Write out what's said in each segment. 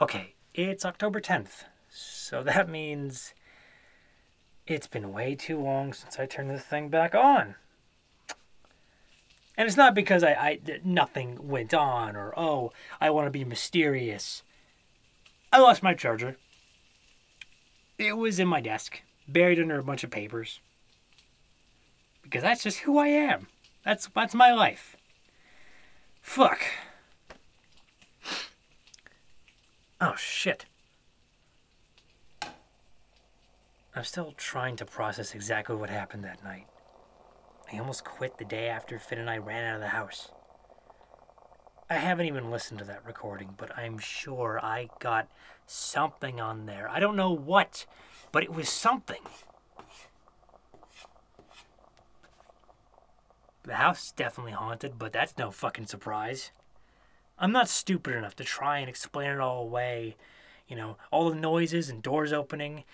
Okay, it's October 10th, so that means it's been way too long since I turned this thing back on. And it's not because I, I nothing went on or oh I want to be mysterious. I lost my charger. It was in my desk, buried under a bunch of papers. Because that's just who I am. That's that's my life. Fuck. Oh shit. I'm still trying to process exactly what happened that night. I almost quit the day after Finn and I ran out of the house. I haven't even listened to that recording, but I'm sure I got something on there. I don't know what, but it was something. The house is definitely haunted, but that's no fucking surprise. I'm not stupid enough to try and explain it all away. You know, all the noises and doors opening.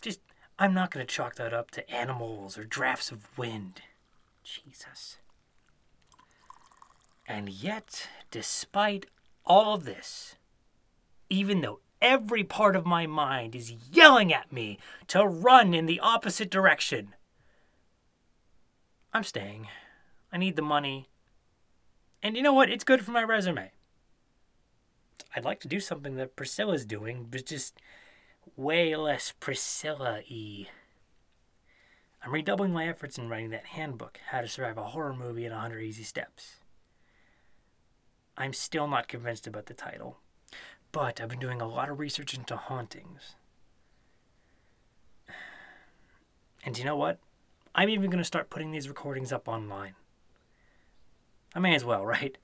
Just, I'm not going to chalk that up to animals or drafts of wind. Jesus. And yet, despite all of this, even though every part of my mind is yelling at me to run in the opposite direction, I'm staying. I need the money. And you know what? It's good for my resume. I'd like to do something that Priscilla's doing, but just way less Priscilla y. I'm redoubling my efforts in writing that handbook, How to Survive a Horror Movie in 100 Easy Steps. I'm still not convinced about the title, but I've been doing a lot of research into hauntings. And you know what? I'm even going to start putting these recordings up online. I may as well, right?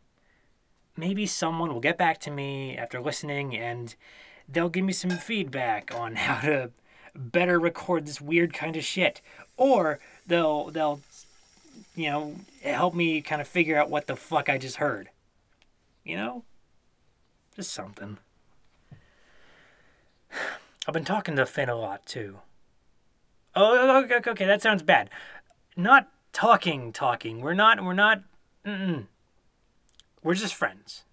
Maybe someone will get back to me after listening and they'll give me some feedback on how to better record this weird kind of shit or they'll they'll you know help me kind of figure out what the fuck I just heard. You know? Just something. I've been talking to Finn a lot too. Oh, oh, oh, okay, okay, that sounds bad. Not talking, talking. We're not, we're not, mm-mm. We're just friends.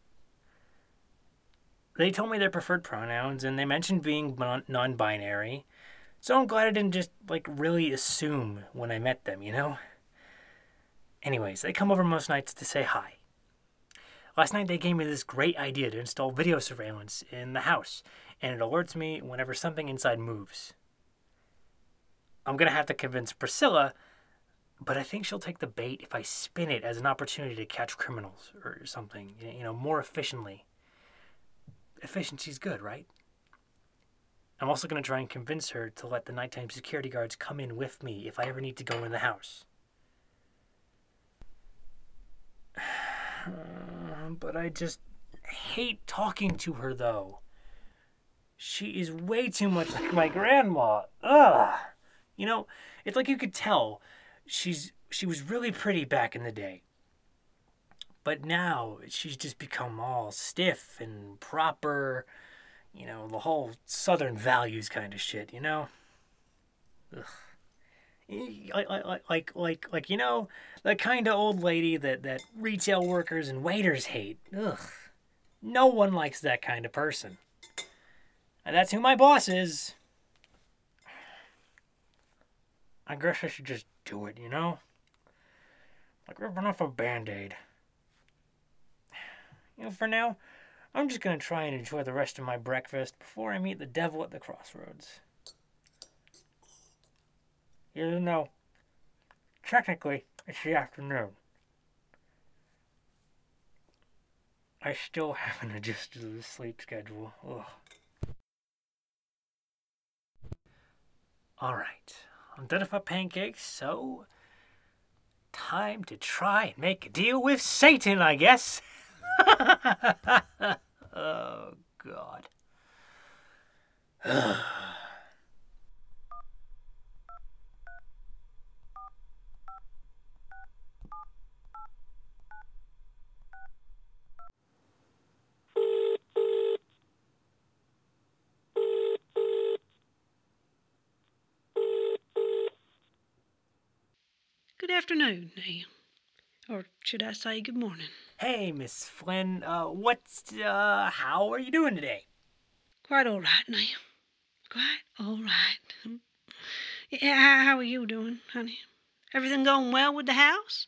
They told me their preferred pronouns and they mentioned being non binary. So I'm glad I didn't just like really assume when I met them, you know? Anyways, they come over most nights to say hi. Last night they gave me this great idea to install video surveillance in the house, and it alerts me whenever something inside moves. I'm gonna have to convince Priscilla, but I think she'll take the bait if I spin it as an opportunity to catch criminals or something, you know, more efficiently. Efficiency's good, right? I'm also going to try and convince her to let the nighttime security guards come in with me if I ever need to go in the house. but I just hate talking to her, though. She is way too much like my grandma. Ugh. You know, it's like you could tell she's she was really pretty back in the day. But now she's just become all stiff and proper you know, the whole Southern values kind of shit, you know? Ugh. Like, like, like, like, like, you know, the kind of old lady that, that retail workers and waiters hate. Ugh. No one likes that kind of person. And that's who my boss is. I guess I should just do it, you know? Like ripping off a band aid. You know, for now, I'm just to try and enjoy the rest of my breakfast before I meet the devil at the crossroads. Even though, technically, it's the afternoon. I still haven't adjusted to the sleep schedule. Ugh. Alright, I'm done with my pancakes, so time to try and make a deal with Satan, I guess. oh, God. Good afternoon, or should I say good morning? Hey, Miss Flynn. Uh, what's uh, how are you doing today? Quite all right now. Quite all right. Yeah, how, how are you doing, honey? Everything going well with the house?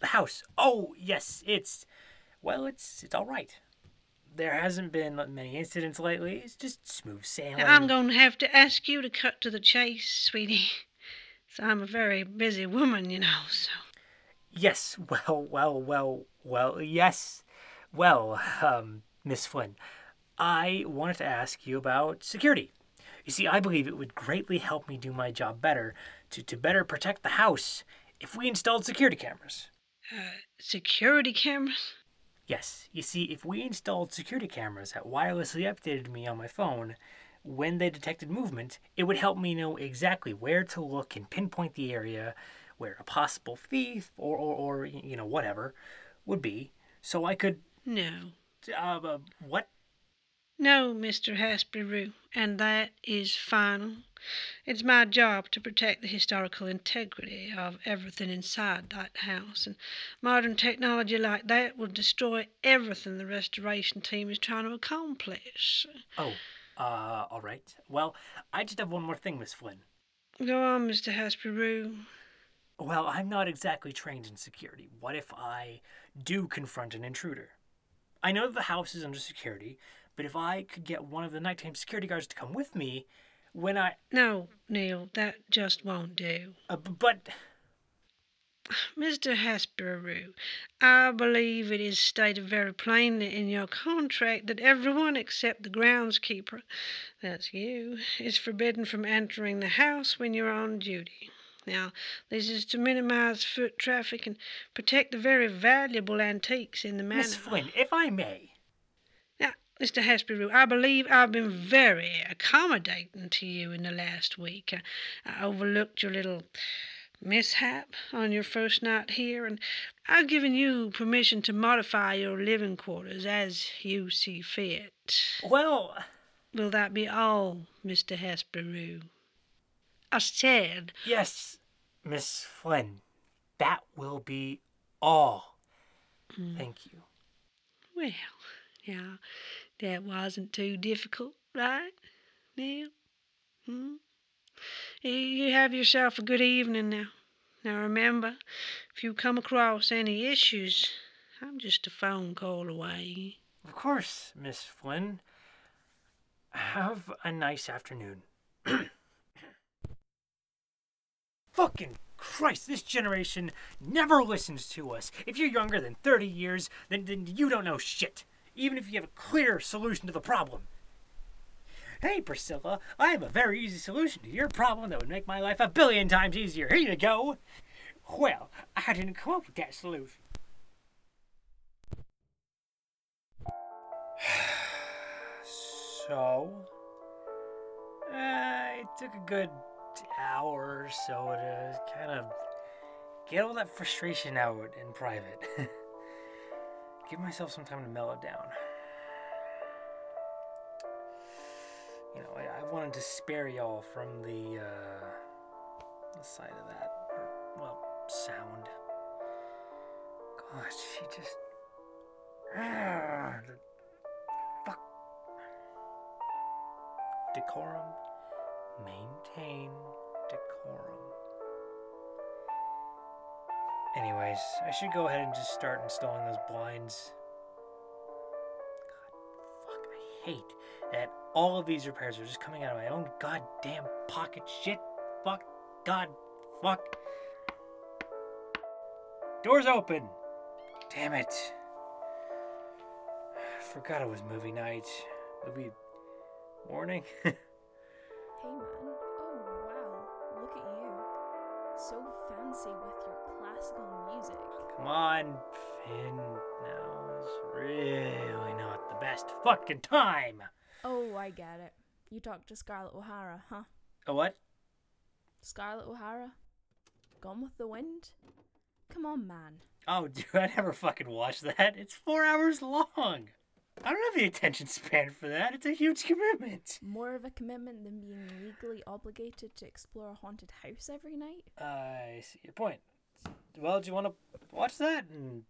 The house. Oh, yes, it's. Well, it's it's all right. There hasn't been many incidents lately. It's just smooth sailing. Now, I'm going to have to ask you to cut to the chase, sweetie. So I'm a very busy woman, you know, so. Yes, well, well, well, well, yes. Well, um, Miss Flynn, I wanted to ask you about security. You see, I believe it would greatly help me do my job better to, to better protect the house if we installed security cameras. Uh, security cameras? Yes, you see, if we installed security cameras that wirelessly updated me on my phone when they detected movement, it would help me know exactly where to look and pinpoint the area where a possible thief or, or, or you know, whatever would be, so I could. No. Uh, uh, what? No, Mr. Hasbury, and that is final. It's my job to protect the historical integrity of everything inside that house, and modern technology like that will destroy everything the restoration team is trying to accomplish. Oh, uh, all right. Well, I just have one more thing, Miss Flynn. Go on, Mr. Hasbury. Well, I'm not exactly trained in security. What if I do confront an intruder? I know that the house is under security, but if I could get one of the nighttime security guards to come with me, when I. No, Neil, that just won't do. Uh, but. Mr. Hasbury, I believe it is stated very plainly in your contract that everyone except the groundskeeper, that's you, is forbidden from entering the house when you're on duty. Now, this is to minimize foot traffic and protect the very valuable antiques in the manor. Miss Flynn, if I may. Now, Mr. Hasbury, I believe I've been very accommodating to you in the last week. I, I overlooked your little mishap on your first night here, and I've given you permission to modify your living quarters as you see fit. Well. Will that be all, Mr. Hasbury? I said. Yes, Miss Flynn. That will be all. Mm. Thank you. Well, yeah, that wasn't too difficult, right, Neil? Hmm? You have yourself a good evening now. Now remember, if you come across any issues, I'm just a phone call away. Of course, Miss Flynn. Have a nice afternoon. Fucking Christ, this generation never listens to us. If you're younger than 30 years, then, then you don't know shit, even if you have a clear solution to the problem. Hey, Priscilla, I have a very easy solution to your problem that would make my life a billion times easier. Here you go. Well, I didn't come up with that solution. so, uh, it took a good hour or so to kind of get all that frustration out in private. Give myself some time to mellow down. You know, I, I wanted to spare y'all from the, uh, the side of that, or, well, sound. God, she just, fuck. Decorum, maintain decorum. Anyways, I should go ahead and just start installing those blinds. God, fuck, I hate that all of these repairs are just coming out of my own goddamn pocket. Shit. Fuck. God. Fuck. Doors open. Damn it. Forgot it was movie night. Movie morning. hey man. Oh wow. Look at you. So fancy with your classical music. Come on, Finn. Now it's really not the best fucking time. I get it. You talked to Scarlett O'Hara, huh? A what? Scarlett O'Hara? Gone with the Wind? Come on, man. Oh, dude, I never fucking watched that. It's four hours long. I don't have the attention span for that. It's a huge commitment. More of a commitment than being legally obligated to explore a haunted house every night? I see your point. Well, do you want to watch that and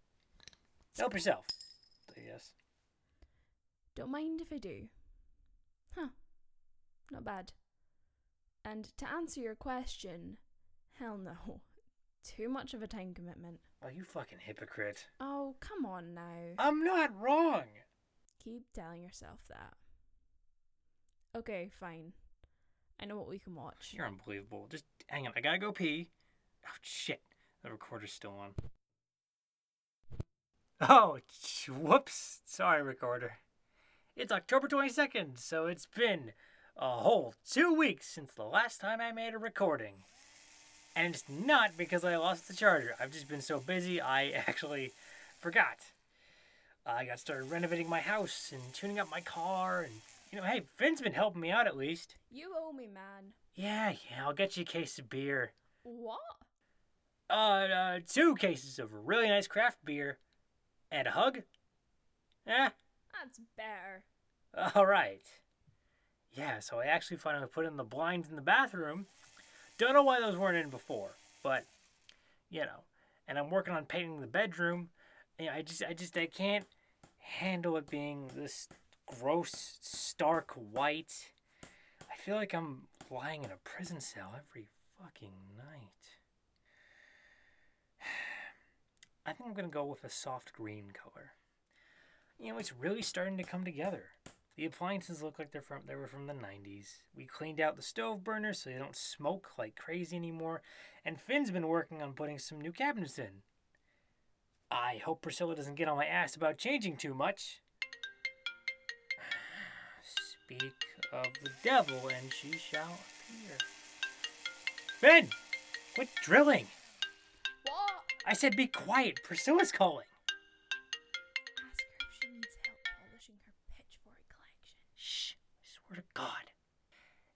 help yourself? I guess. Don't mind if I do. Not bad. And to answer your question, hell no. Too much of a time commitment. Oh, you fucking hypocrite. Oh, come on now. I'm not wrong. Keep telling yourself that. Okay, fine. I know what we can watch. You're unbelievable. Just hang on. I gotta go pee. Oh, shit. The recorder's still on. Oh, whoops. Sorry, recorder. It's October 22nd, so it's been a whole two weeks since the last time I made a recording. And it's not because I lost the charger. I've just been so busy, I actually forgot. I got started renovating my house and tuning up my car, and you know, hey, Finn's been helping me out at least. You owe me, man. Yeah, yeah, I'll get you a case of beer. What? Uh, uh two cases of really nice craft beer. And a hug? Eh, That's better. all right. Yeah, so I actually finally put in the blinds in the bathroom. Don't know why those weren't in before, but you know. And I'm working on painting the bedroom. And I just, I just, I can't handle it being this gross, stark white. I feel like I'm lying in a prison cell every fucking night. I think I'm gonna go with a soft green color. You know, it's really starting to come together. The appliances look like they're from they were from the 90s. We cleaned out the stove burners so they don't smoke like crazy anymore, and Finn's been working on putting some new cabinets in. I hope Priscilla doesn't get on my ass about changing too much. Speak of the devil, and she shall appear. Finn, quit drilling. What? I said be quiet. Priscilla's calling.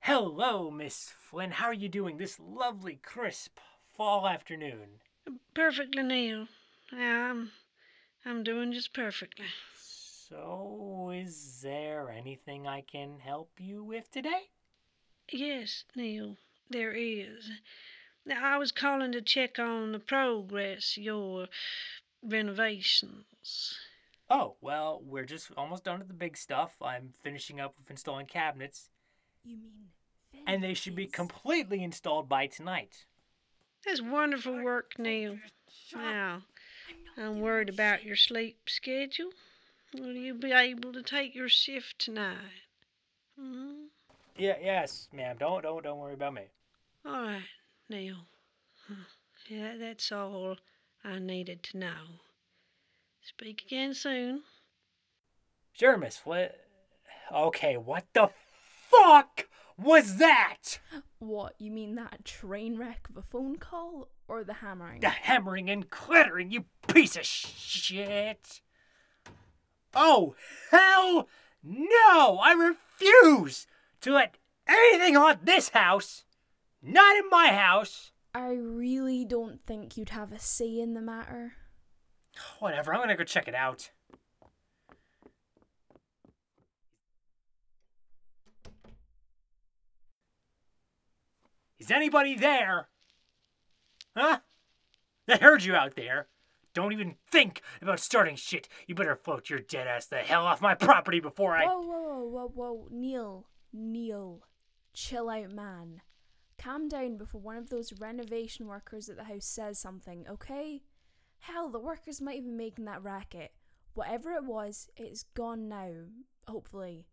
Hello, Miss Flynn. How are you doing this lovely, crisp fall afternoon? Perfectly, Neil. I'm, I'm doing just perfectly. So, is there anything I can help you with today? Yes, Neil, there is. Now, I was calling to check on the progress your renovations. Oh, well, we're just almost done with the big stuff. I'm finishing up with installing cabinets, You mean Finn and they should be completely installed by tonight. That's wonderful work, Neil. Now, I'm not I'm doing worried about your sleep schedule. Will you be able to take your shift tonight? hmm Yeah, yes, ma'am. Don't don't don't worry about me. All right, Neil. Yeah, that's all I needed to know. Speak again soon. Sure, Miss Flynn. Okay, what the fuck was that? What, you mean that train wreck of a phone call or the hammering? The hammering and clattering, you piece of shit! Oh, hell no! I refuse to let anything haunt this house! Not in my house! I really don't think you'd have a say in the matter. Whatever, I'm gonna go check it out. Is anybody there? Huh? I heard you out there. Don't even think about starting shit. You better float your dead ass the hell off my property before I. Whoa, whoa, whoa, whoa, whoa. Neil, Neil. Chill out, man. Calm down before one of those renovation workers at the house says something, okay? Hell, the workers might have been making that racket. Whatever it was, it's gone now, hopefully.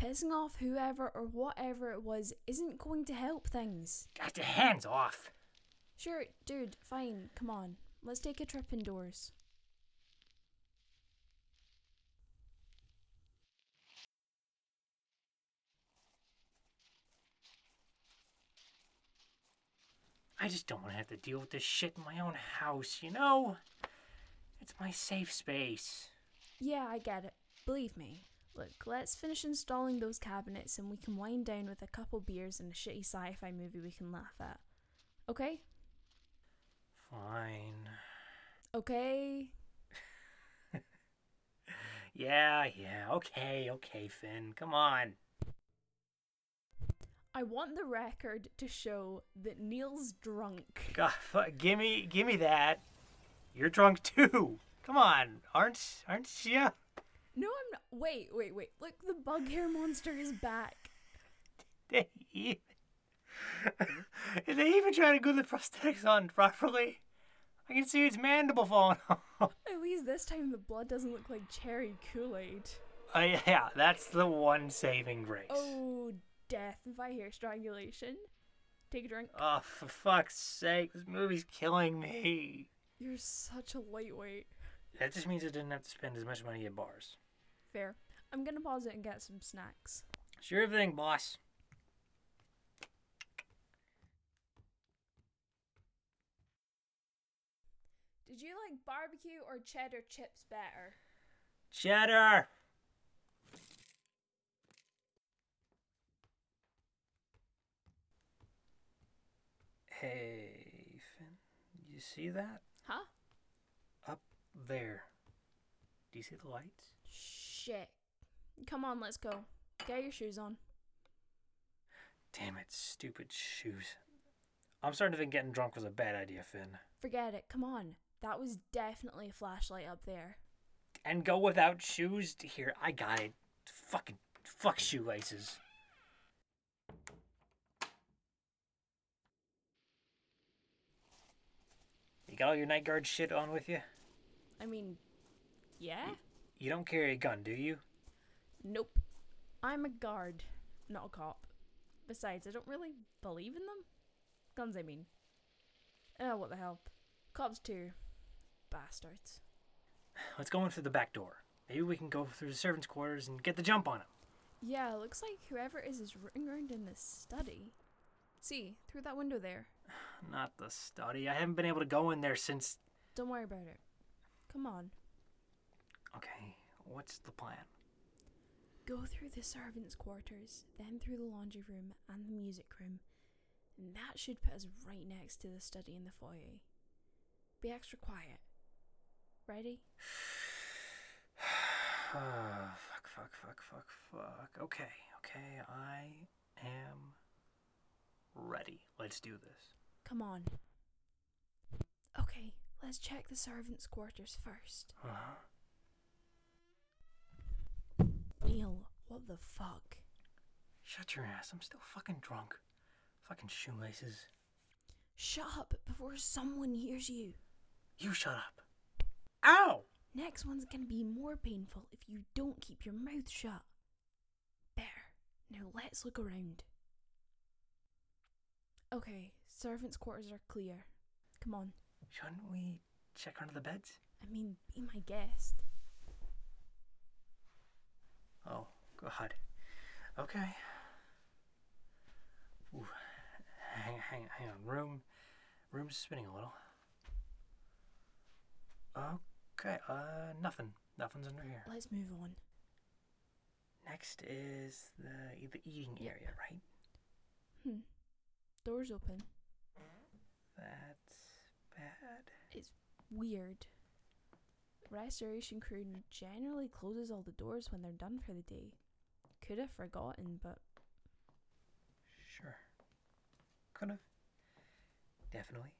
Pissing off whoever or whatever it was isn't going to help things. Got your hands off. Sure, dude, fine, come on. Let's take a trip indoors. I just don't want to have to deal with this shit in my own house, you know? It's my safe space. Yeah, I get it. Believe me. Look, let's finish installing those cabinets and we can wind down with a couple beers and a shitty sci fi movie we can laugh at. Okay? Fine. Okay? Yeah, yeah, okay, okay, Finn. Come on. I want the record to show that Neil's drunk. God, fu- gimme, gimme that. You're drunk too. Come on, aren't, aren't you? No, I'm not. Wait, wait, wait. Look, the bug hair monster is back. They even, Did they even try to glue the prosthetics on properly? I can see its mandible falling off. At least this time the blood doesn't look like cherry Kool Aid. Uh, yeah, that's the one saving grace. Oh, death by hair strangulation. Take a drink. Oh, for fuck's sake, this movie's killing me. You're such a lightweight. That just means I didn't have to spend as much money at bars. Fair. I'm gonna pause it and get some snacks. Sure thing, boss. Did you like barbecue or cheddar chips better? Cheddar! Hey, Finn, you see that? Huh? Up there. Do you see the lights? Shit. Come on, let's go. Get your shoes on. Damn it, stupid shoes. I'm starting to think getting drunk was a bad idea, Finn. Forget it. Come on. That was definitely a flashlight up there. And go without shoes? Here, I got it. Fucking fuck shoelaces. You got all your night guard shit on with you? I mean, yeah? You don't carry a gun, do you? Nope. I'm a guard, not a cop. Besides, I don't really believe in them. Guns, I mean. Oh, what the hell. Cops too. Bastards. Let's go in through the back door. Maybe we can go through the servants' quarters and get the jump on him. Yeah, looks like whoever is is rooting around in this study. See, through that window there. Not the study. I haven't been able to go in there since. Don't worry about it. Come on. Okay, what's the plan? Go through the servants' quarters, then through the laundry room and the music room. And that should put us right next to the study in the foyer. Be extra quiet. Ready? Oh, fuck, fuck, fuck, fuck, fuck. Okay, okay, I am ready. Let's do this. Come on. Okay, let's check the servants' quarters first. Uh-huh. Neil, what the fuck? Shut your ass. I'm still fucking drunk. Fucking shoelaces. Shut up before someone hears you. You shut up. Ow! Next one's gonna be more painful if you don't keep your mouth shut. There. Now let's look around. Okay, servants' quarters are clear. Come on. Shouldn't we check under the beds? I mean, be my guest. Oh, God. Okay. Ooh. Hang, hang, hang on. Room, room's spinning a little. Okay. Uh, nothing. Nothing's under here. Let's move on. Next is the the eating Yep. area, right? Hmm. Doors open. That's bad. It's weird. Restoration crew generally closes all the doors when they're done for the day. Could have forgotten, but Sure. Could have. Definitely.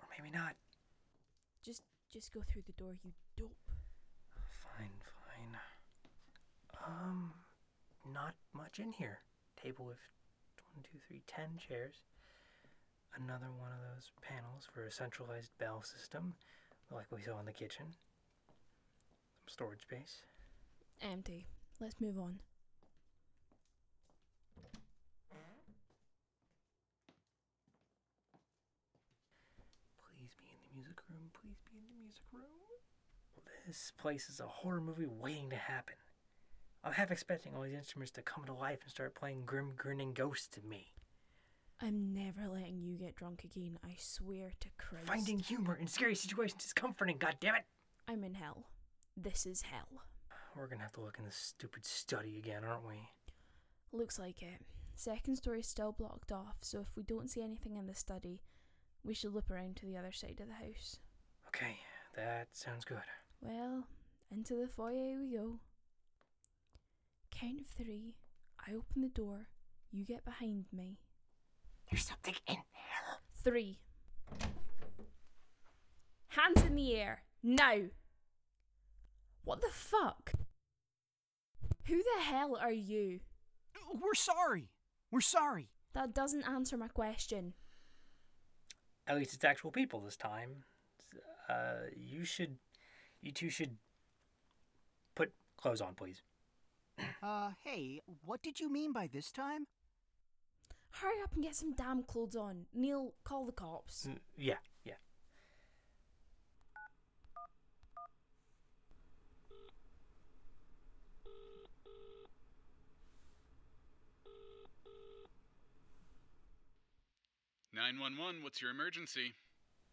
Or maybe not. just just go through the door, you dope. Fine, fine. Um, not much in here. Table with one, two, three, ten chairs. Another one of those panels for a centralized bell system, like we saw in the kitchen. Some storage space. Empty. Let's move on. Please be in the music room. Please be in the music room. This place is a horror movie waiting to happen. I'm half expecting all these instruments to come to life and start playing grim, grinning ghosts to me. I'm never letting you get drunk again, I swear to Christ. Finding humor in scary situations is comforting, goddammit! I'm in hell. This is hell. We're gonna have to look in this stupid study again, aren't we? Looks like it. Second story's still blocked off, so if we don't see anything in the study, we should look around to the other side of the house. Okay, that sounds good. Well, into the foyer we go. Count of three. I open the door. You get behind me. There's something in there. Three. Hands in the air. Now. What the fuck? Who the hell are you? We're sorry. We're sorry. That doesn't answer my question. At least it's actual people this time. Uh, you should, you two should put clothes on, please. Uh, hey, what did you mean by this time? Hurry up and get some damn clothes on. Neil, call the cops. Mm, Yeah, yeah. Nine one one. What's your emergency?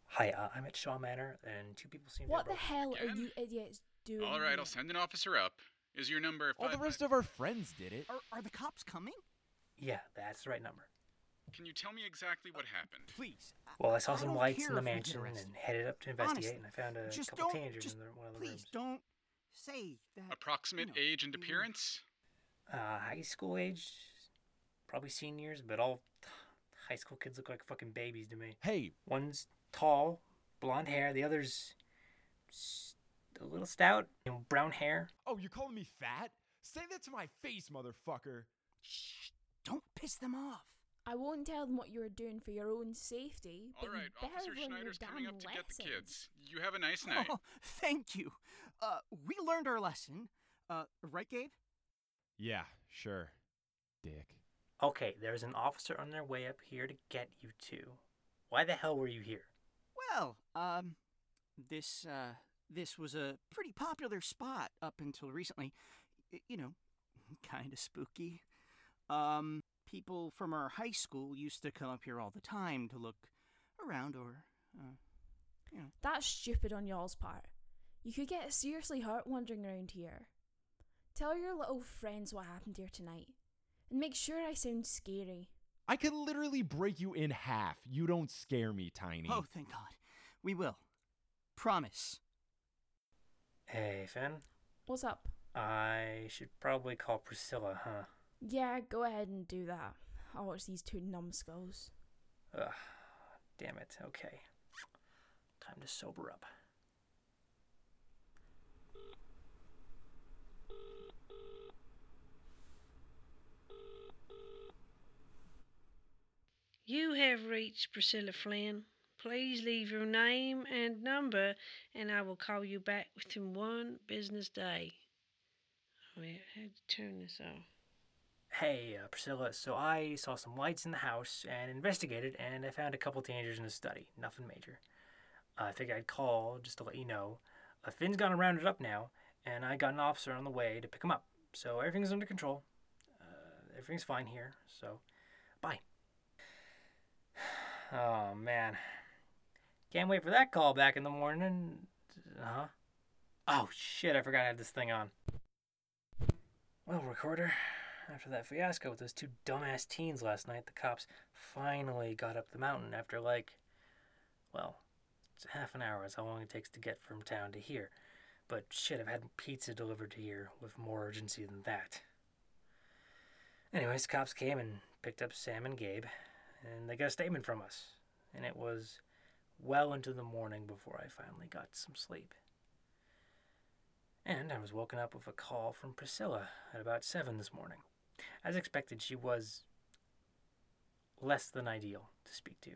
Hi, uh, I'm at Shaw Manor, and two people seem to. Be coming. What have the broken- hell are you idiots doing? All right, here? I'll send an officer up. Is your number All the rest of our friends did it. Are, are the cops coming? Yeah, that's the right number. Can you tell me exactly what happened? Please. Well, I saw I some lights in the if we get mansion and headed up to investigate, Honestly, and I found a just couple don't, teenagers just in the, one of the please rooms. don't say that. Approximate you know, age and appearance? Uh, high school age, probably seniors, but all high school kids look like fucking babies to me. Hey, One's tall, blonde hair. The other's a little stout, you know, brown hair. oh, you're calling me fat? Say that to my face, motherfucker. Shh! Don't piss them off. I won't tell them what you were doing for your own safety. But All right, better Officer learn your Schneider's coming damn up to get the kids. You have a nice night. Oh, thank you. Uh, we learned our lesson. Uh, right, Gabe? Yeah, sure. Dick. Okay, there's an officer on their way up here to get you two. Why the hell were you here? Well, um, this, uh, this was a pretty popular spot up until recently. Y- You know, kind of spooky. Um, people from our high school used to come up here all the time to look around or, uh, you know. That's stupid on y'all's part. You could get seriously hurt wandering around here. Tell your little friends what happened here tonight. And make sure I sound scary. I could literally break you in half. You don't scare me, Tiny. Oh, thank God. We will. Promise. Hey, Finn. What's up? I should probably call Priscilla, huh? Yeah, go ahead and do that. I'll watch these two numbskulls. Ugh, damn it. Okay. Time to sober up. You have reached Priscilla Flynn. Please leave your name and number, and I will call you back within one business day. Oh, yeah, I had to turn this off. Hey, uh, Priscilla. So I saw some lights in the house and investigated, and I found a couple teenagers in the study. Nothing major. I figured I'd call just to let you know. Uh, Finn's gone and rounded up now, and I got an officer on the way to pick him up. So everything's under control. Uh, everything's fine here. So, bye. Oh man, can't wait for that call back in the morning. Uh huh. Oh shit! I forgot I had this thing on. Well, recorder, after that fiasco with those two dumbass teens last night, the cops finally got up the mountain after like, well, it's half an hour is how long it takes to get from town to here. But shit, I've had pizza delivered to here with more urgency than that. Anyways, cops came and picked up Sam and Gabe, and they got a statement from us. And it was well into the morning before I finally got some sleep. And I was woken up with a call from Priscilla at about 7 this morning. As expected, she was less than ideal to speak to.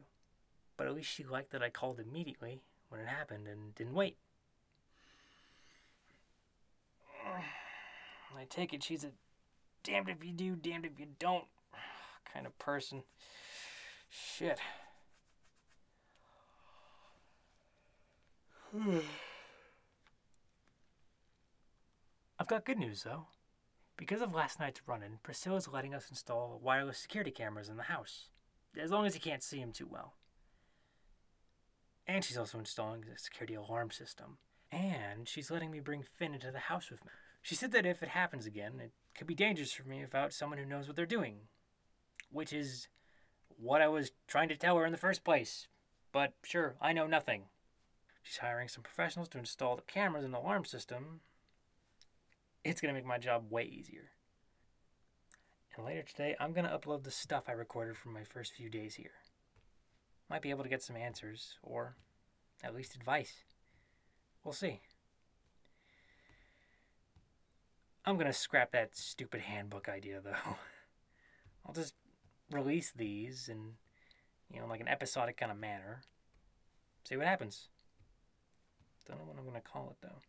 But at least she liked that I called immediately when it happened and didn't wait. I take it she's a damned if you do, damned if you don't kind of person. Shit. I've got good news though. Because of last night's run in, Priscilla's letting us install wireless security cameras in the house. As long as you can't see them too well. And she's also installing a security alarm system. And she's letting me bring Finn into the house with me. She said that if it happens again, it could be dangerous for me without someone who knows what they're doing. Which is what I was trying to tell her in the first place. But sure, I know nothing. She's hiring some professionals to install the cameras and alarm system. It's gonna make my job way easier. And later today, I'm gonna upload the stuff I recorded from my first few days here. Might be able to get some answers, or at least advice. We'll see. I'm gonna scrap that stupid handbook idea though. I'll just release these in, you know, like an episodic kind of manner. See what happens. Don't know what I'm gonna call it though.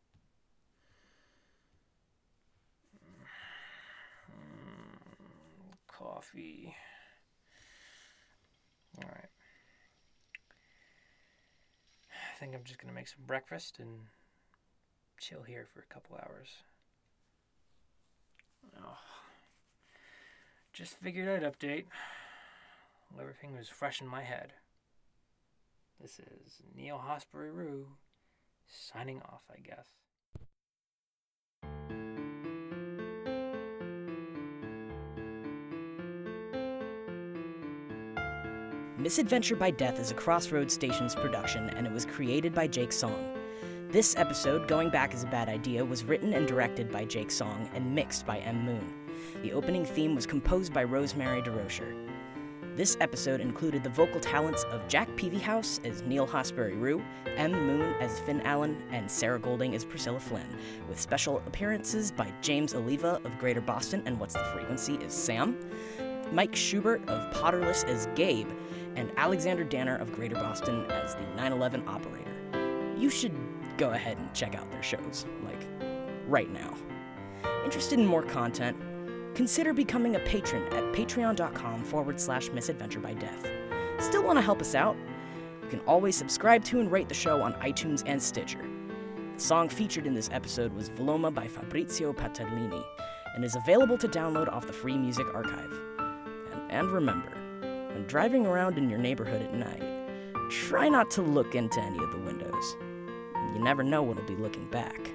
Mm, Coffee. All right. I think I'm just gonna make some breakfast and chill here for a couple hours. Oh. Just figured I'd update. Everything was fresh in my head. This is Neil Hosbury Rue signing off, I guess. Misadventure by Death is a Crossroads Stations production, and it was created by Jake Song. This episode, Going Back is a Bad Idea, was written and directed by Jake Song and mixed by M. Moon. The opening theme was composed by Rosemary DeRocher. This episode included the vocal talents of Jack Peavyhouse as Neil Hosbury Rue, M. Moon as Finn Allen, and Sarah Golding as Priscilla Flynn, with special appearances by James Oliva of Greater Boston and What's the Frequency is Sam, Mike Schubert of Potterless as Gabe, and Alexander Danner of Greater Boston as the 9 11 operator. You should go ahead and check out their shows, like right now. Interested in more content? Consider becoming a patron at patreon.com forward slash misadventure by death. Still want to help us out? You can always subscribe to and rate the show on iTunes and Stitcher. The song featured in this episode was Veloma by Fabrizio Paterlini and is available to download off the Free Music Archive. And, and remember, when driving around in your neighborhood at night, try not to look into any of the windows. You never know what'll be looking back.